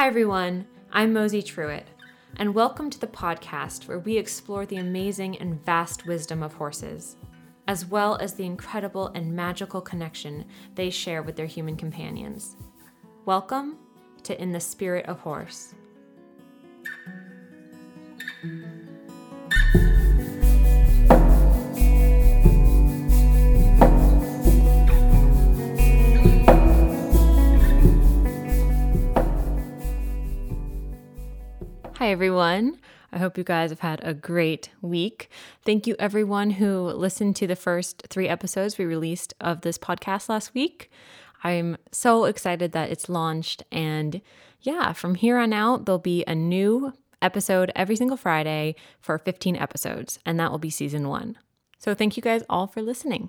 Hi, everyone. I'm Mosey Truitt, and welcome to the podcast where we explore the amazing and vast wisdom of horses, as well as the incredible and magical connection they share with their human companions. Welcome to In the Spirit of Horse. Hi, everyone. I hope you guys have had a great week. Thank you, everyone who listened to the first three episodes we released of this podcast last week. I'm so excited that it's launched. And yeah, from here on out, there'll be a new episode every single Friday for 15 episodes, and that will be season one. So thank you guys all for listening.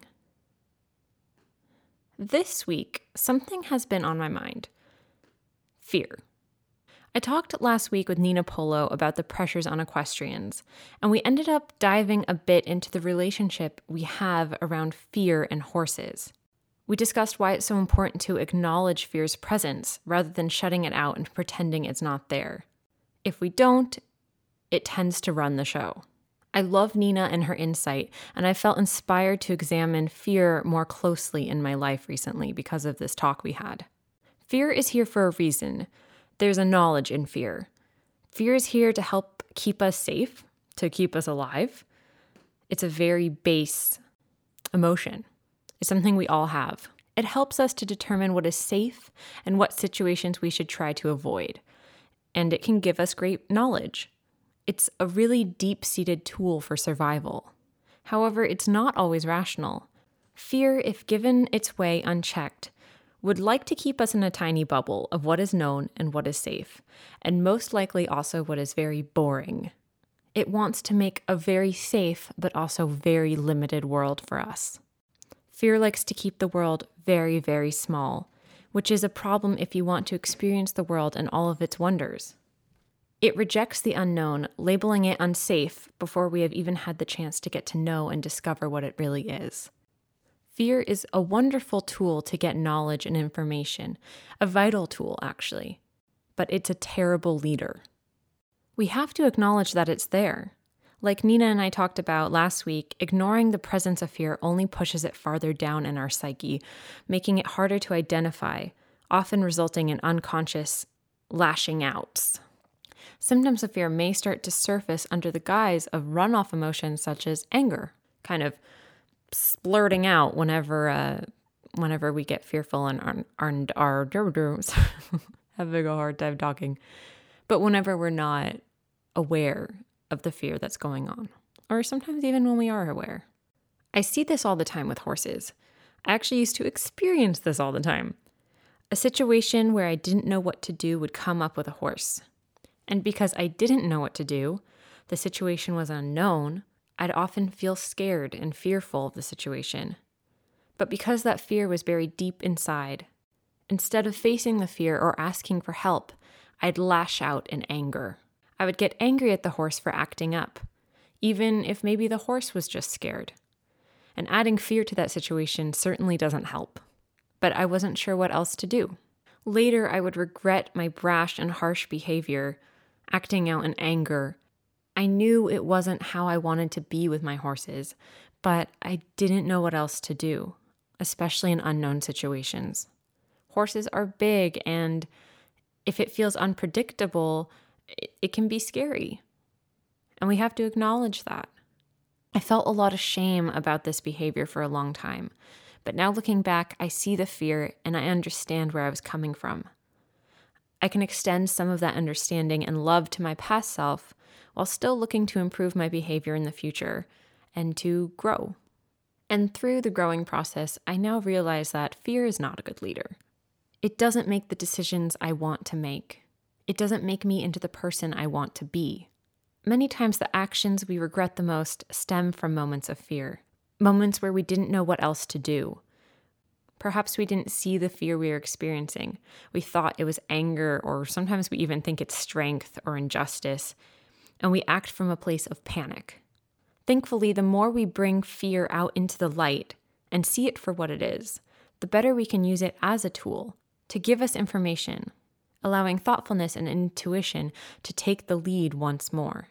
This week, something has been on my mind fear. I talked last week with Nina Polo about the pressures on equestrians, and we ended up diving a bit into the relationship we have around fear and horses. We discussed why it's so important to acknowledge fear's presence rather than shutting it out and pretending it's not there. If we don't, it tends to run the show. I love Nina and her insight, and I felt inspired to examine fear more closely in my life recently because of this talk we had. Fear is here for a reason, there's a knowledge in fear. Fear is here to help keep us safe, to keep us alive. It's a very base emotion. It's something we all have. It helps us to determine what is safe and what situations we should try to avoid. And it can give us great knowledge. It's a really deep seated tool for survival. However, it's not always rational. Fear, if given its way unchecked, would like to keep us in a tiny bubble of what is known and what is safe, and most likely also what is very boring. It wants to make a very safe but also very limited world for us. Fear likes to keep the world very, very small, which is a problem if you want to experience the world and all of its wonders. It rejects the unknown, labeling it unsafe before we have even had the chance to get to know and discover what it really is. Fear is a wonderful tool to get knowledge and information, a vital tool, actually, but it's a terrible leader. We have to acknowledge that it's there. Like Nina and I talked about last week, ignoring the presence of fear only pushes it farther down in our psyche, making it harder to identify, often resulting in unconscious lashing outs. Symptoms of fear may start to surface under the guise of runoff emotions such as anger, kind of splurting out whenever uh, whenever we get fearful and and are having a hard time talking, but whenever we're not aware of the fear that's going on, or sometimes even when we are aware. I see this all the time with horses. I actually used to experience this all the time. A situation where I didn't know what to do would come up with a horse. And because I didn't know what to do, the situation was unknown, I'd often feel scared and fearful of the situation. But because that fear was buried deep inside, instead of facing the fear or asking for help, I'd lash out in anger. I would get angry at the horse for acting up, even if maybe the horse was just scared. And adding fear to that situation certainly doesn't help. But I wasn't sure what else to do. Later, I would regret my brash and harsh behavior, acting out in anger, I knew it wasn't how I wanted to be with my horses, but I didn't know what else to do, especially in unknown situations. Horses are big, and if it feels unpredictable, it, it can be scary. And we have to acknowledge that. I felt a lot of shame about this behavior for a long time, but now looking back, I see the fear and I understand where I was coming from. I can extend some of that understanding and love to my past self while still looking to improve my behavior in the future and to grow. And through the growing process, I now realize that fear is not a good leader. It doesn't make the decisions I want to make. It doesn't make me into the person I want to be. Many times, the actions we regret the most stem from moments of fear, moments where we didn't know what else to do. Perhaps we didn't see the fear we were experiencing. We thought it was anger, or sometimes we even think it's strength or injustice, and we act from a place of panic. Thankfully, the more we bring fear out into the light and see it for what it is, the better we can use it as a tool to give us information, allowing thoughtfulness and intuition to take the lead once more.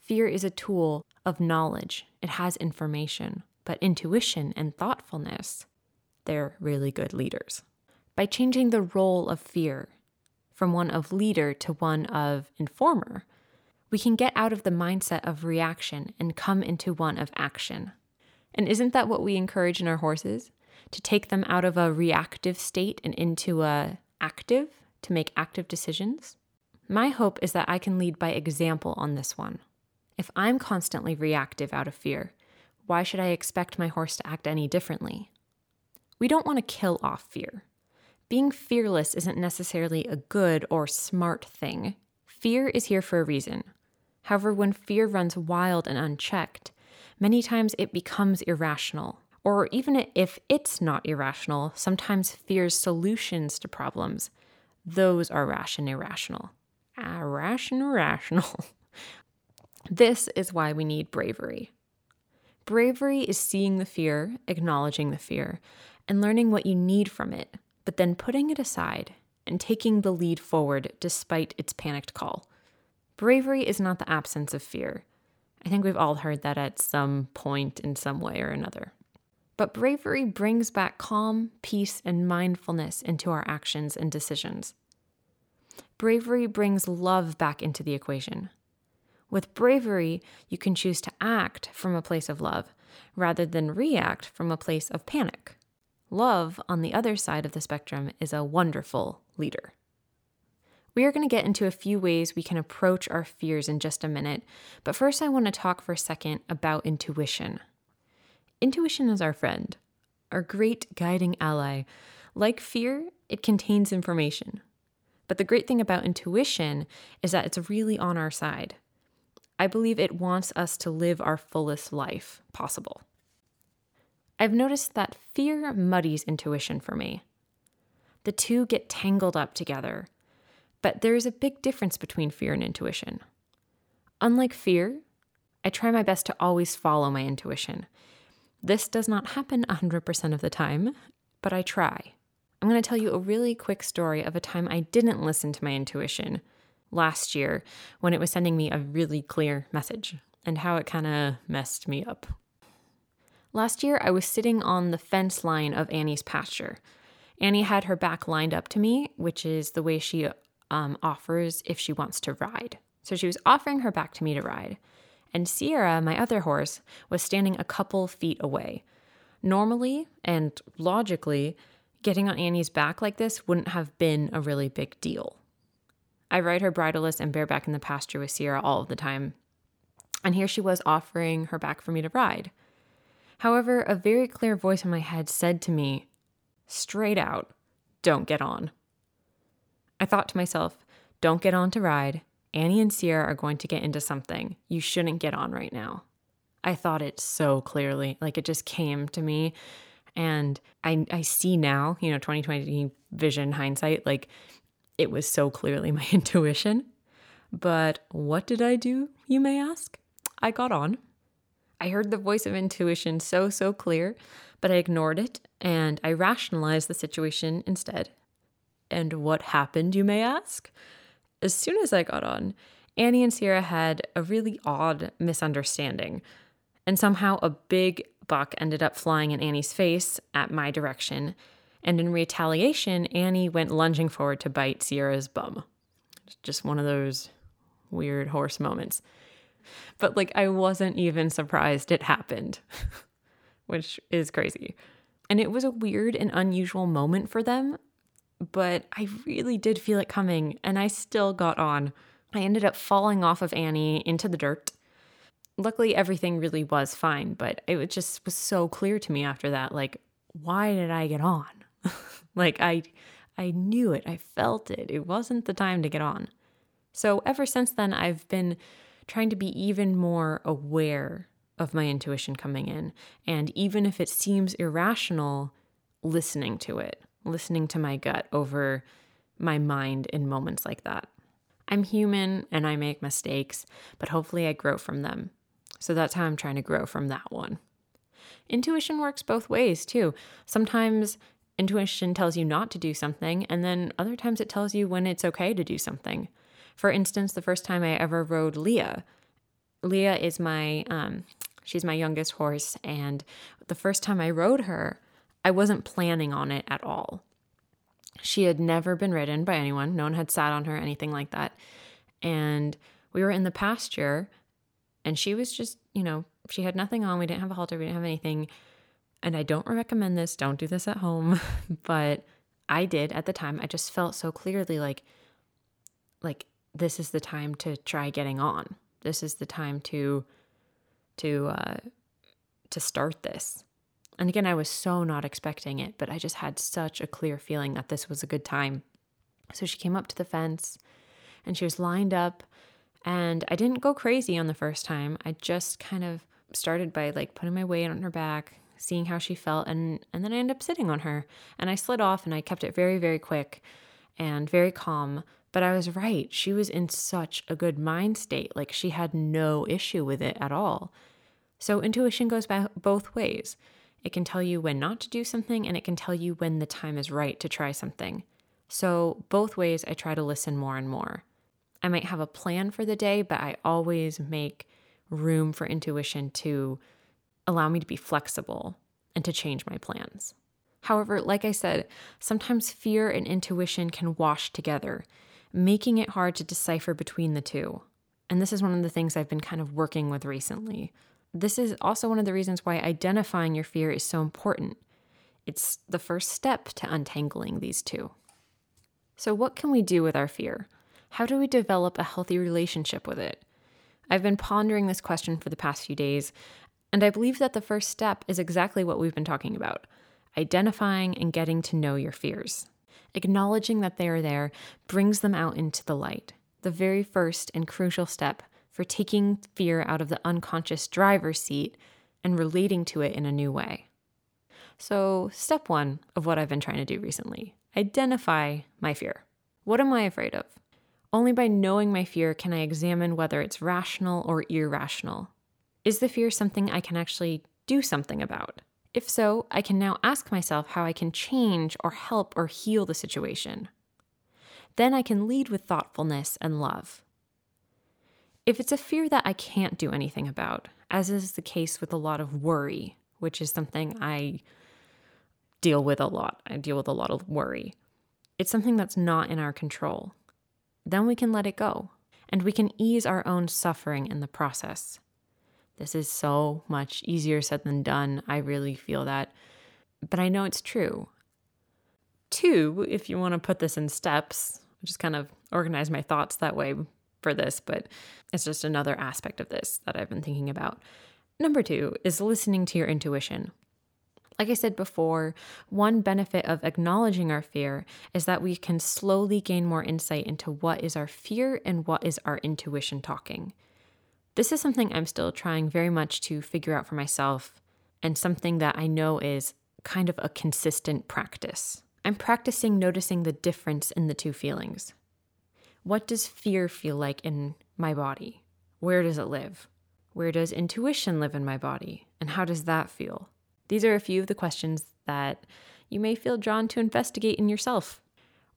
Fear is a tool of knowledge, it has information, but intuition and thoughtfulness, they're really good leaders. By changing the role of fear from one of leader to one of informer, we can get out of the mindset of reaction and come into one of action. And isn't that what we encourage in our horses? To take them out of a reactive state and into a active to make active decisions? My hope is that I can lead by example on this one. If I'm constantly reactive out of fear, why should I expect my horse to act any differently? We don't want to kill off fear. Being fearless isn't necessarily a good or smart thing. Fear is here for a reason. However, when fear runs wild and unchecked, many times it becomes irrational. Or even if it's not irrational, sometimes fear's solutions to problems, those are rash and irrational. Ah, irrational, irrational. this is why we need bravery. Bravery is seeing the fear, acknowledging the fear, and learning what you need from it, but then putting it aside and taking the lead forward despite its panicked call. Bravery is not the absence of fear. I think we've all heard that at some point in some way or another. But bravery brings back calm, peace, and mindfulness into our actions and decisions. Bravery brings love back into the equation. With bravery, you can choose to act from a place of love rather than react from a place of panic. Love, on the other side of the spectrum, is a wonderful leader. We are going to get into a few ways we can approach our fears in just a minute, but first I want to talk for a second about intuition. Intuition is our friend, our great guiding ally. Like fear, it contains information. But the great thing about intuition is that it's really on our side. I believe it wants us to live our fullest life possible. I've noticed that fear muddies intuition for me. The two get tangled up together, but there is a big difference between fear and intuition. Unlike fear, I try my best to always follow my intuition. This does not happen 100% of the time, but I try. I'm going to tell you a really quick story of a time I didn't listen to my intuition last year when it was sending me a really clear message and how it kind of messed me up. Last year, I was sitting on the fence line of Annie's pasture. Annie had her back lined up to me, which is the way she um, offers if she wants to ride. So she was offering her back to me to ride. And Sierra, my other horse, was standing a couple feet away. Normally and logically, getting on Annie's back like this wouldn't have been a really big deal. I ride her bridleless and bareback in the pasture with Sierra all of the time. And here she was offering her back for me to ride. However, a very clear voice in my head said to me, straight out, don't get on. I thought to myself, don't get on to ride. Annie and Sierra are going to get into something. You shouldn't get on right now. I thought it so clearly. Like it just came to me. And I, I see now, you know, 2020 vision hindsight, like it was so clearly my intuition. But what did I do, you may ask? I got on. I heard the voice of intuition so, so clear, but I ignored it and I rationalized the situation instead. And what happened, you may ask? As soon as I got on, Annie and Sierra had a really odd misunderstanding. And somehow a big buck ended up flying in Annie's face at my direction. And in retaliation, Annie went lunging forward to bite Sierra's bum. Just one of those weird horse moments. But like, I wasn't even surprised it happened, which is crazy. And it was a weird and unusual moment for them but I really did feel it coming and I still got on. I ended up falling off of Annie into the dirt. Luckily, everything really was fine, but it just was so clear to me after that like, why did I get on? like, I. I knew it. I felt it. It wasn't the time to get on. So, ever since then, I've been trying to be even more aware of my intuition coming in. And even if it seems irrational, listening to it listening to my gut over my mind in moments like that. I'm human and I make mistakes, but hopefully I grow from them. So that's how I'm trying to grow from that one. Intuition works both ways too. Sometimes Intuition tells you not to do something, and then other times it tells you when it's okay to do something. For instance, the first time I ever rode Leah, Leah is my, um, she's my youngest horse, and the first time I rode her, I wasn't planning on it at all. She had never been ridden by anyone, no one had sat on her, anything like that. And we were in the pasture, and she was just, you know, she had nothing on. We didn't have a halter, we didn't have anything and I don't recommend this, don't do this at home, but I did at the time. I just felt so clearly like like this is the time to try getting on. This is the time to to uh to start this. And again, I was so not expecting it, but I just had such a clear feeling that this was a good time. So she came up to the fence and she was lined up and I didn't go crazy on the first time. I just kind of started by like putting my weight on her back, seeing how she felt, and, and then I ended up sitting on her. And I slid off and I kept it very, very quick and very calm. But I was right. She was in such a good mind state. Like she had no issue with it at all. So intuition goes both ways. It can tell you when not to do something, and it can tell you when the time is right to try something. So, both ways, I try to listen more and more. I might have a plan for the day, but I always make room for intuition to allow me to be flexible and to change my plans. However, like I said, sometimes fear and intuition can wash together, making it hard to decipher between the two. And this is one of the things I've been kind of working with recently. This is also one of the reasons why identifying your fear is so important. It's the first step to untangling these two. So, what can we do with our fear? How do we develop a healthy relationship with it? I've been pondering this question for the past few days, and I believe that the first step is exactly what we've been talking about identifying and getting to know your fears. Acknowledging that they are there brings them out into the light, the very first and crucial step for taking fear out of the unconscious driver's seat and relating to it in a new way. So, step one of what I've been trying to do recently identify my fear. What am I afraid of? Only by knowing my fear can I examine whether it's rational or irrational. Is the fear something I can actually do something about? If so, I can now ask myself how I can change or help or heal the situation. Then I can lead with thoughtfulness and love. If it's a fear that I can't do anything about, as is the case with a lot of worry, which is something I deal with a lot, I deal with a lot of worry. It's something that's not in our control. Then we can let it go and we can ease our own suffering in the process. This is so much easier said than done. I really feel that. But I know it's true. Two, if you want to put this in steps, just kind of organize my thoughts that way for this, but it's just another aspect of this that I've been thinking about. Number two is listening to your intuition. Like I said before, one benefit of acknowledging our fear is that we can slowly gain more insight into what is our fear and what is our intuition talking. This is something I'm still trying very much to figure out for myself, and something that I know is kind of a consistent practice. I'm practicing noticing the difference in the two feelings. What does fear feel like in my body? Where does it live? Where does intuition live in my body? And how does that feel? These are a few of the questions that you may feel drawn to investigate in yourself.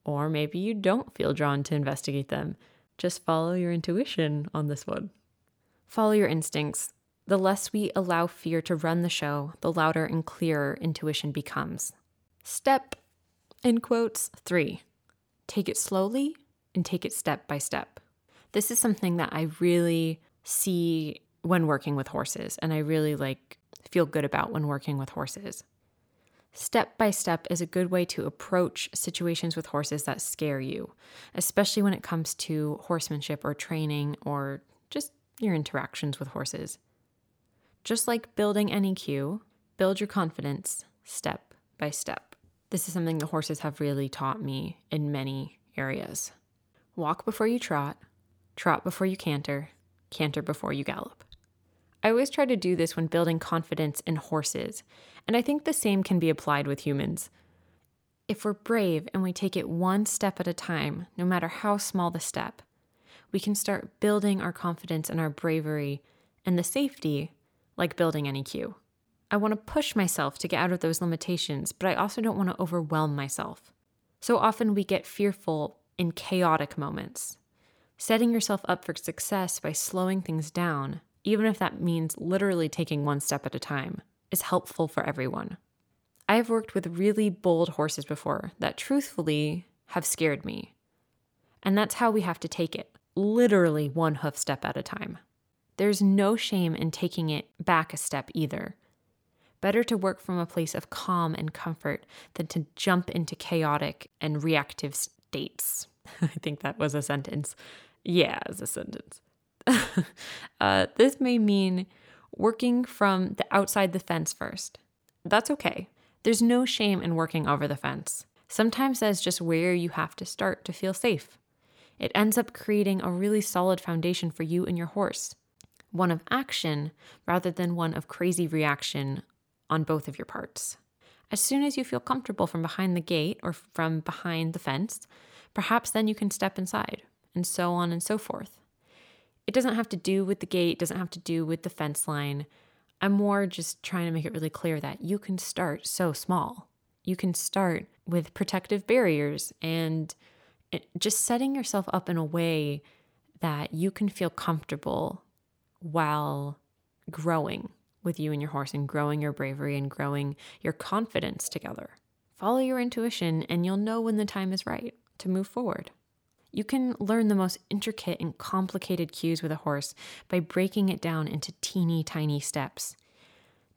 Or maybe you don't feel drawn to investigate them. Just follow your intuition on this one. Follow your instincts. The less we allow fear to run the show, the louder and clearer intuition becomes. Step, in quotes, three take it slowly and take it step by step. This is something that I really see when working with horses, and I really like feel good about when working with horses. Step by step is a good way to approach situations with horses that scare you, especially when it comes to horsemanship or training or just your interactions with horses. Just like building any cue, build your confidence step by step. This is something the horses have really taught me in many areas. Walk before you trot, trot before you canter, canter before you gallop. I always try to do this when building confidence in horses, and I think the same can be applied with humans. If we're brave and we take it one step at a time, no matter how small the step, we can start building our confidence and our bravery and the safety like building any cue. I want to push myself to get out of those limitations, but I also don't want to overwhelm myself. So often we get fearful in chaotic moments. Setting yourself up for success by slowing things down, even if that means literally taking one step at a time, is helpful for everyone. I have worked with really bold horses before that truthfully have scared me. And that's how we have to take it literally one hoof step at a time. There's no shame in taking it back a step either. Better to work from a place of calm and comfort than to jump into chaotic and reactive states. I think that was a sentence. Yeah, it's a sentence. uh, this may mean working from the outside the fence first. That's okay. There's no shame in working over the fence. Sometimes that's just where you have to start to feel safe. It ends up creating a really solid foundation for you and your horse, one of action rather than one of crazy reaction on both of your parts. As soon as you feel comfortable from behind the gate or from behind the fence, perhaps then you can step inside, and so on and so forth. It doesn't have to do with the gate, doesn't have to do with the fence line. I'm more just trying to make it really clear that you can start so small. You can start with protective barriers and eh, just setting yourself up in a way that you can feel comfortable while growing with you and your horse and growing your bravery and growing your confidence together. Follow your intuition, and you'll know when the time is right to move forward. You can learn the most intricate and complicated cues with a horse by breaking it down into teeny tiny steps.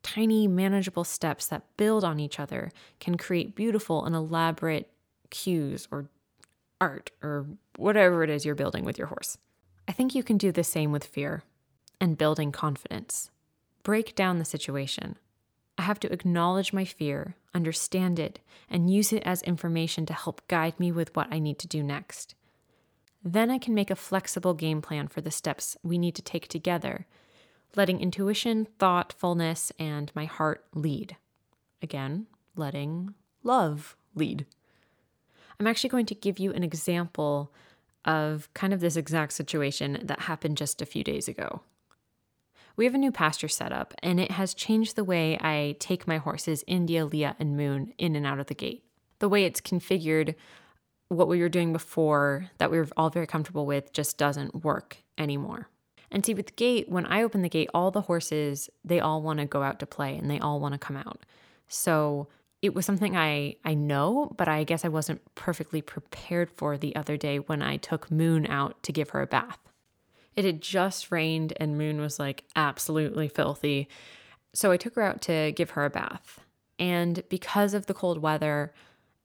Tiny, manageable steps that build on each other can create beautiful and elaborate cues or art or whatever it is you're building with your horse. I think you can do the same with fear and building confidence break down the situation. I have to acknowledge my fear, understand it, and use it as information to help guide me with what I need to do next. Then I can make a flexible game plan for the steps we need to take together, letting intuition, thoughtfulness, and my heart lead. Again, letting love lead. I'm actually going to give you an example of kind of this exact situation that happened just a few days ago. We have a new pasture set up, and it has changed the way I take my horses, India, Leah, and Moon, in and out of the gate. The way it's configured, what we were doing before that we were all very comfortable with, just doesn't work anymore. And see, with the gate, when I open the gate, all the horses, they all want to go out to play and they all want to come out. So it was something I, I know, but I guess I wasn't perfectly prepared for the other day when I took Moon out to give her a bath. It had just rained and Moon was like absolutely filthy. So I took her out to give her a bath. And because of the cold weather,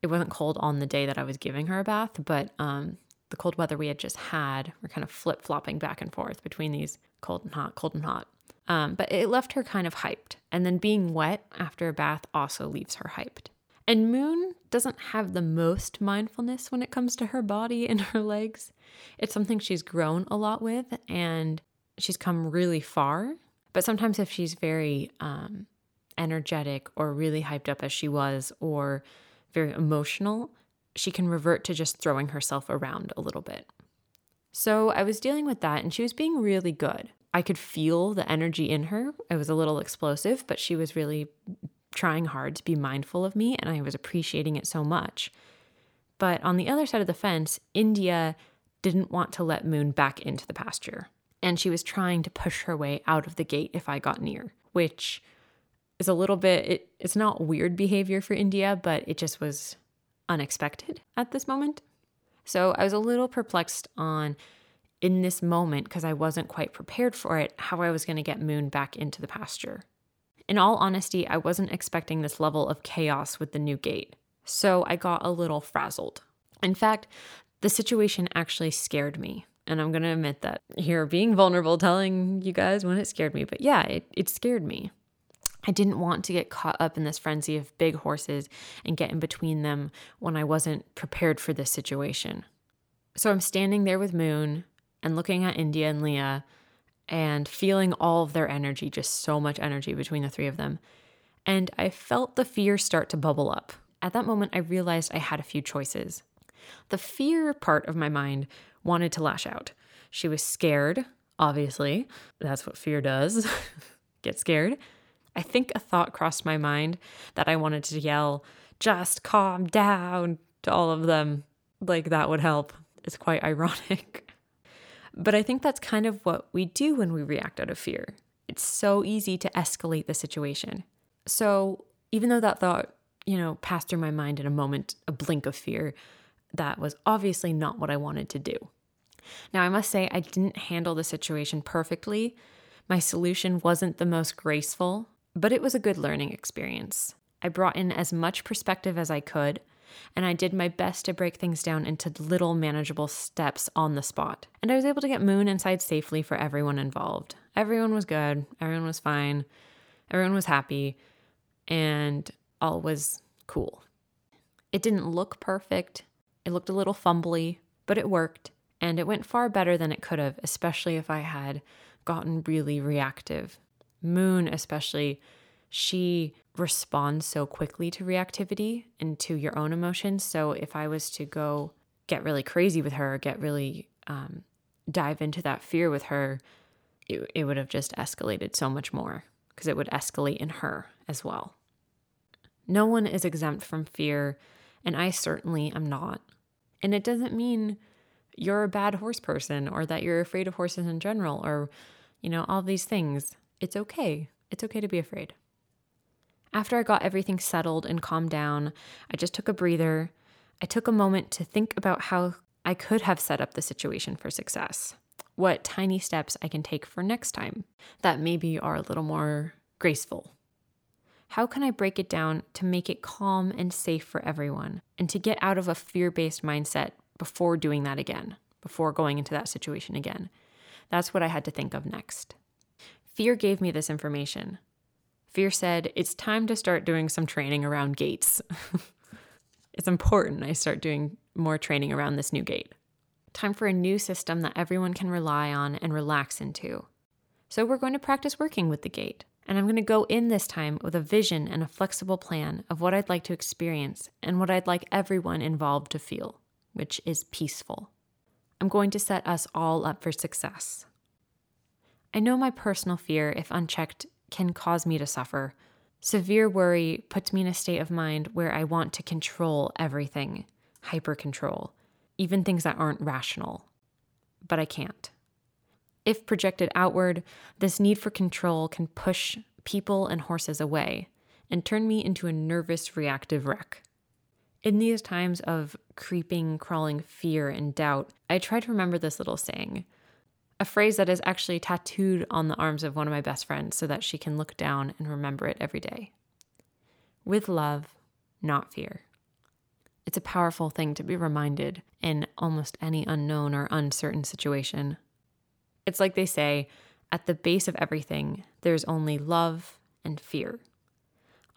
it wasn't cold on the day that I was giving her a bath, but um, the cold weather we had just had, we're kind of flip flopping back and forth between these cold and hot, cold and hot. Um, but it left her kind of hyped. And then being wet after a bath also leaves her hyped. And Moon doesn't have the most mindfulness when it comes to her body and her legs. It's something she's grown a lot with and she's come really far. But sometimes, if she's very um, energetic or really hyped up as she was, or very emotional, she can revert to just throwing herself around a little bit. So I was dealing with that and she was being really good. I could feel the energy in her. It was a little explosive, but she was really trying hard to be mindful of me, and I was appreciating it so much. But on the other side of the fence, India didn't want to let Moon back into the pasture. And she was trying to push her way out of the gate if I got near, which is a little bit, it, it's not weird behavior for India, but it just was unexpected at this moment. So I was a little perplexed on in this moment, because I wasn't quite prepared for it, how I was going to get Moon back into the pasture. In all honesty, I wasn't expecting this level of chaos with the new gate, so I got a little frazzled. In fact, the situation actually scared me. And I'm going to admit that here, being vulnerable, telling you guys when it scared me. But yeah, it, it scared me. I didn't want to get caught up in this frenzy of big horses and get in between them when I wasn't prepared for this situation. So I'm standing there with Moon and looking at India and Leah and feeling all of their energy, just so much energy between the three of them. And I felt the fear start to bubble up. At that moment, I realized I had a few choices. The fear part of my mind wanted to lash out. She was scared, obviously. That's what fear does get scared. I think a thought crossed my mind that I wanted to yell, just calm down to all of them. Like that would help. It's quite ironic. But I think that's kind of what we do when we react out of fear. It's so easy to escalate the situation. So even though that thought, you know, passed through my mind in a moment, a blink of fear, that was obviously not what I wanted to do. Now, I must say, I didn't handle the situation perfectly. My solution wasn't the most graceful, but it was a good learning experience. I brought in as much perspective as I could, and I did my best to break things down into little manageable steps on the spot. And I was able to get Moon inside safely for everyone involved. Everyone was good, everyone was fine, everyone was happy, and all was cool. It didn't look perfect, it looked a little fumbly, but it worked, and it went far better than it could have, especially if I had gotten really reactive. Moon, especially, she responds so quickly to reactivity and to your own emotions. So if I was to go get really crazy with her, get really um, dive into that fear with her, it, it would have just escalated so much more because it would escalate in her as well. No one is exempt from fear, and I certainly am not. And it doesn't mean you're a bad horse person or that you're afraid of horses in general or, you know, all these things. It's okay. It's okay to be afraid. After I got everything settled and calmed down, I just took a breather. I took a moment to think about how I could have set up the situation for success. What tiny steps I can take for next time that maybe are a little more graceful. How can I break it down to make it calm and safe for everyone and to get out of a fear based mindset before doing that again, before going into that situation again? That's what I had to think of next. Fear gave me this information. Fear said, It's time to start doing some training around gates. it's important I start doing more training around this new gate. Time for a new system that everyone can rely on and relax into. So, we're going to practice working with the gate. And I'm going to go in this time with a vision and a flexible plan of what I'd like to experience and what I'd like everyone involved to feel, which is peaceful. I'm going to set us all up for success. I know my personal fear, if unchecked, can cause me to suffer. Severe worry puts me in a state of mind where I want to control everything, hyper control, even things that aren't rational. But I can't. If projected outward, this need for control can push people and horses away and turn me into a nervous, reactive wreck. In these times of creeping, crawling fear and doubt, I try to remember this little saying, a phrase that is actually tattooed on the arms of one of my best friends so that she can look down and remember it every day. With love, not fear. It's a powerful thing to be reminded in almost any unknown or uncertain situation. It's like they say at the base of everything, there's only love and fear.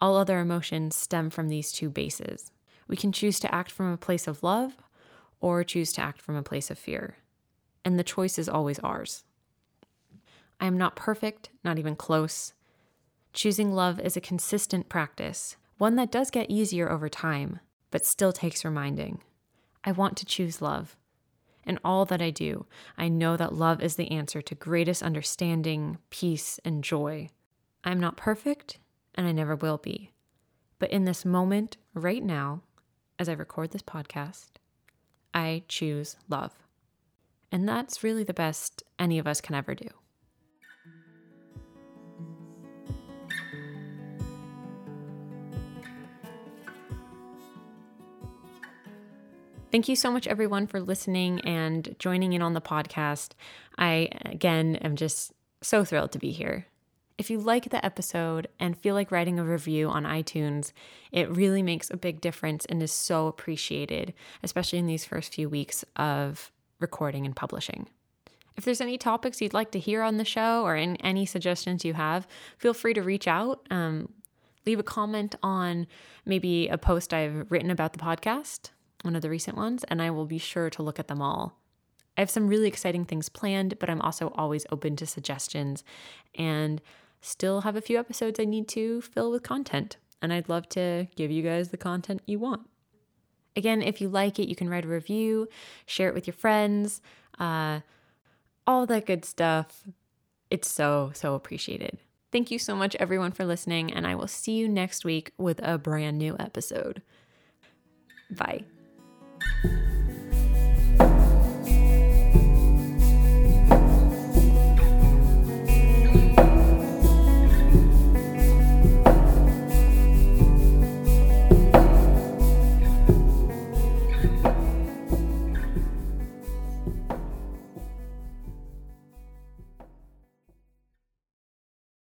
All other emotions stem from these two bases. We can choose to act from a place of love or choose to act from a place of fear. And the choice is always ours. I am not perfect, not even close. Choosing love is a consistent practice, one that does get easier over time, but still takes reminding. I want to choose love. In all that I do, I know that love is the answer to greatest understanding, peace, and joy. I am not perfect, and I never will be. But in this moment, right now, as I record this podcast, I choose love. And that's really the best any of us can ever do. Thank you so much, everyone, for listening and joining in on the podcast. I, again, am just so thrilled to be here. If you like the episode and feel like writing a review on iTunes, it really makes a big difference and is so appreciated, especially in these first few weeks of recording and publishing. If there's any topics you'd like to hear on the show or in any suggestions you have, feel free to reach out. Um, leave a comment on maybe a post I've written about the podcast one of the recent ones, and I will be sure to look at them all. I have some really exciting things planned, but I'm also always open to suggestions and still have a few episodes I need to fill with content. And I'd love to give you guys the content you want. Again, if you like it, you can write a review, share it with your friends, uh, all that good stuff. It's so, so appreciated. Thank you so much, everyone, for listening, and I will see you next week with a brand new episode. Bye.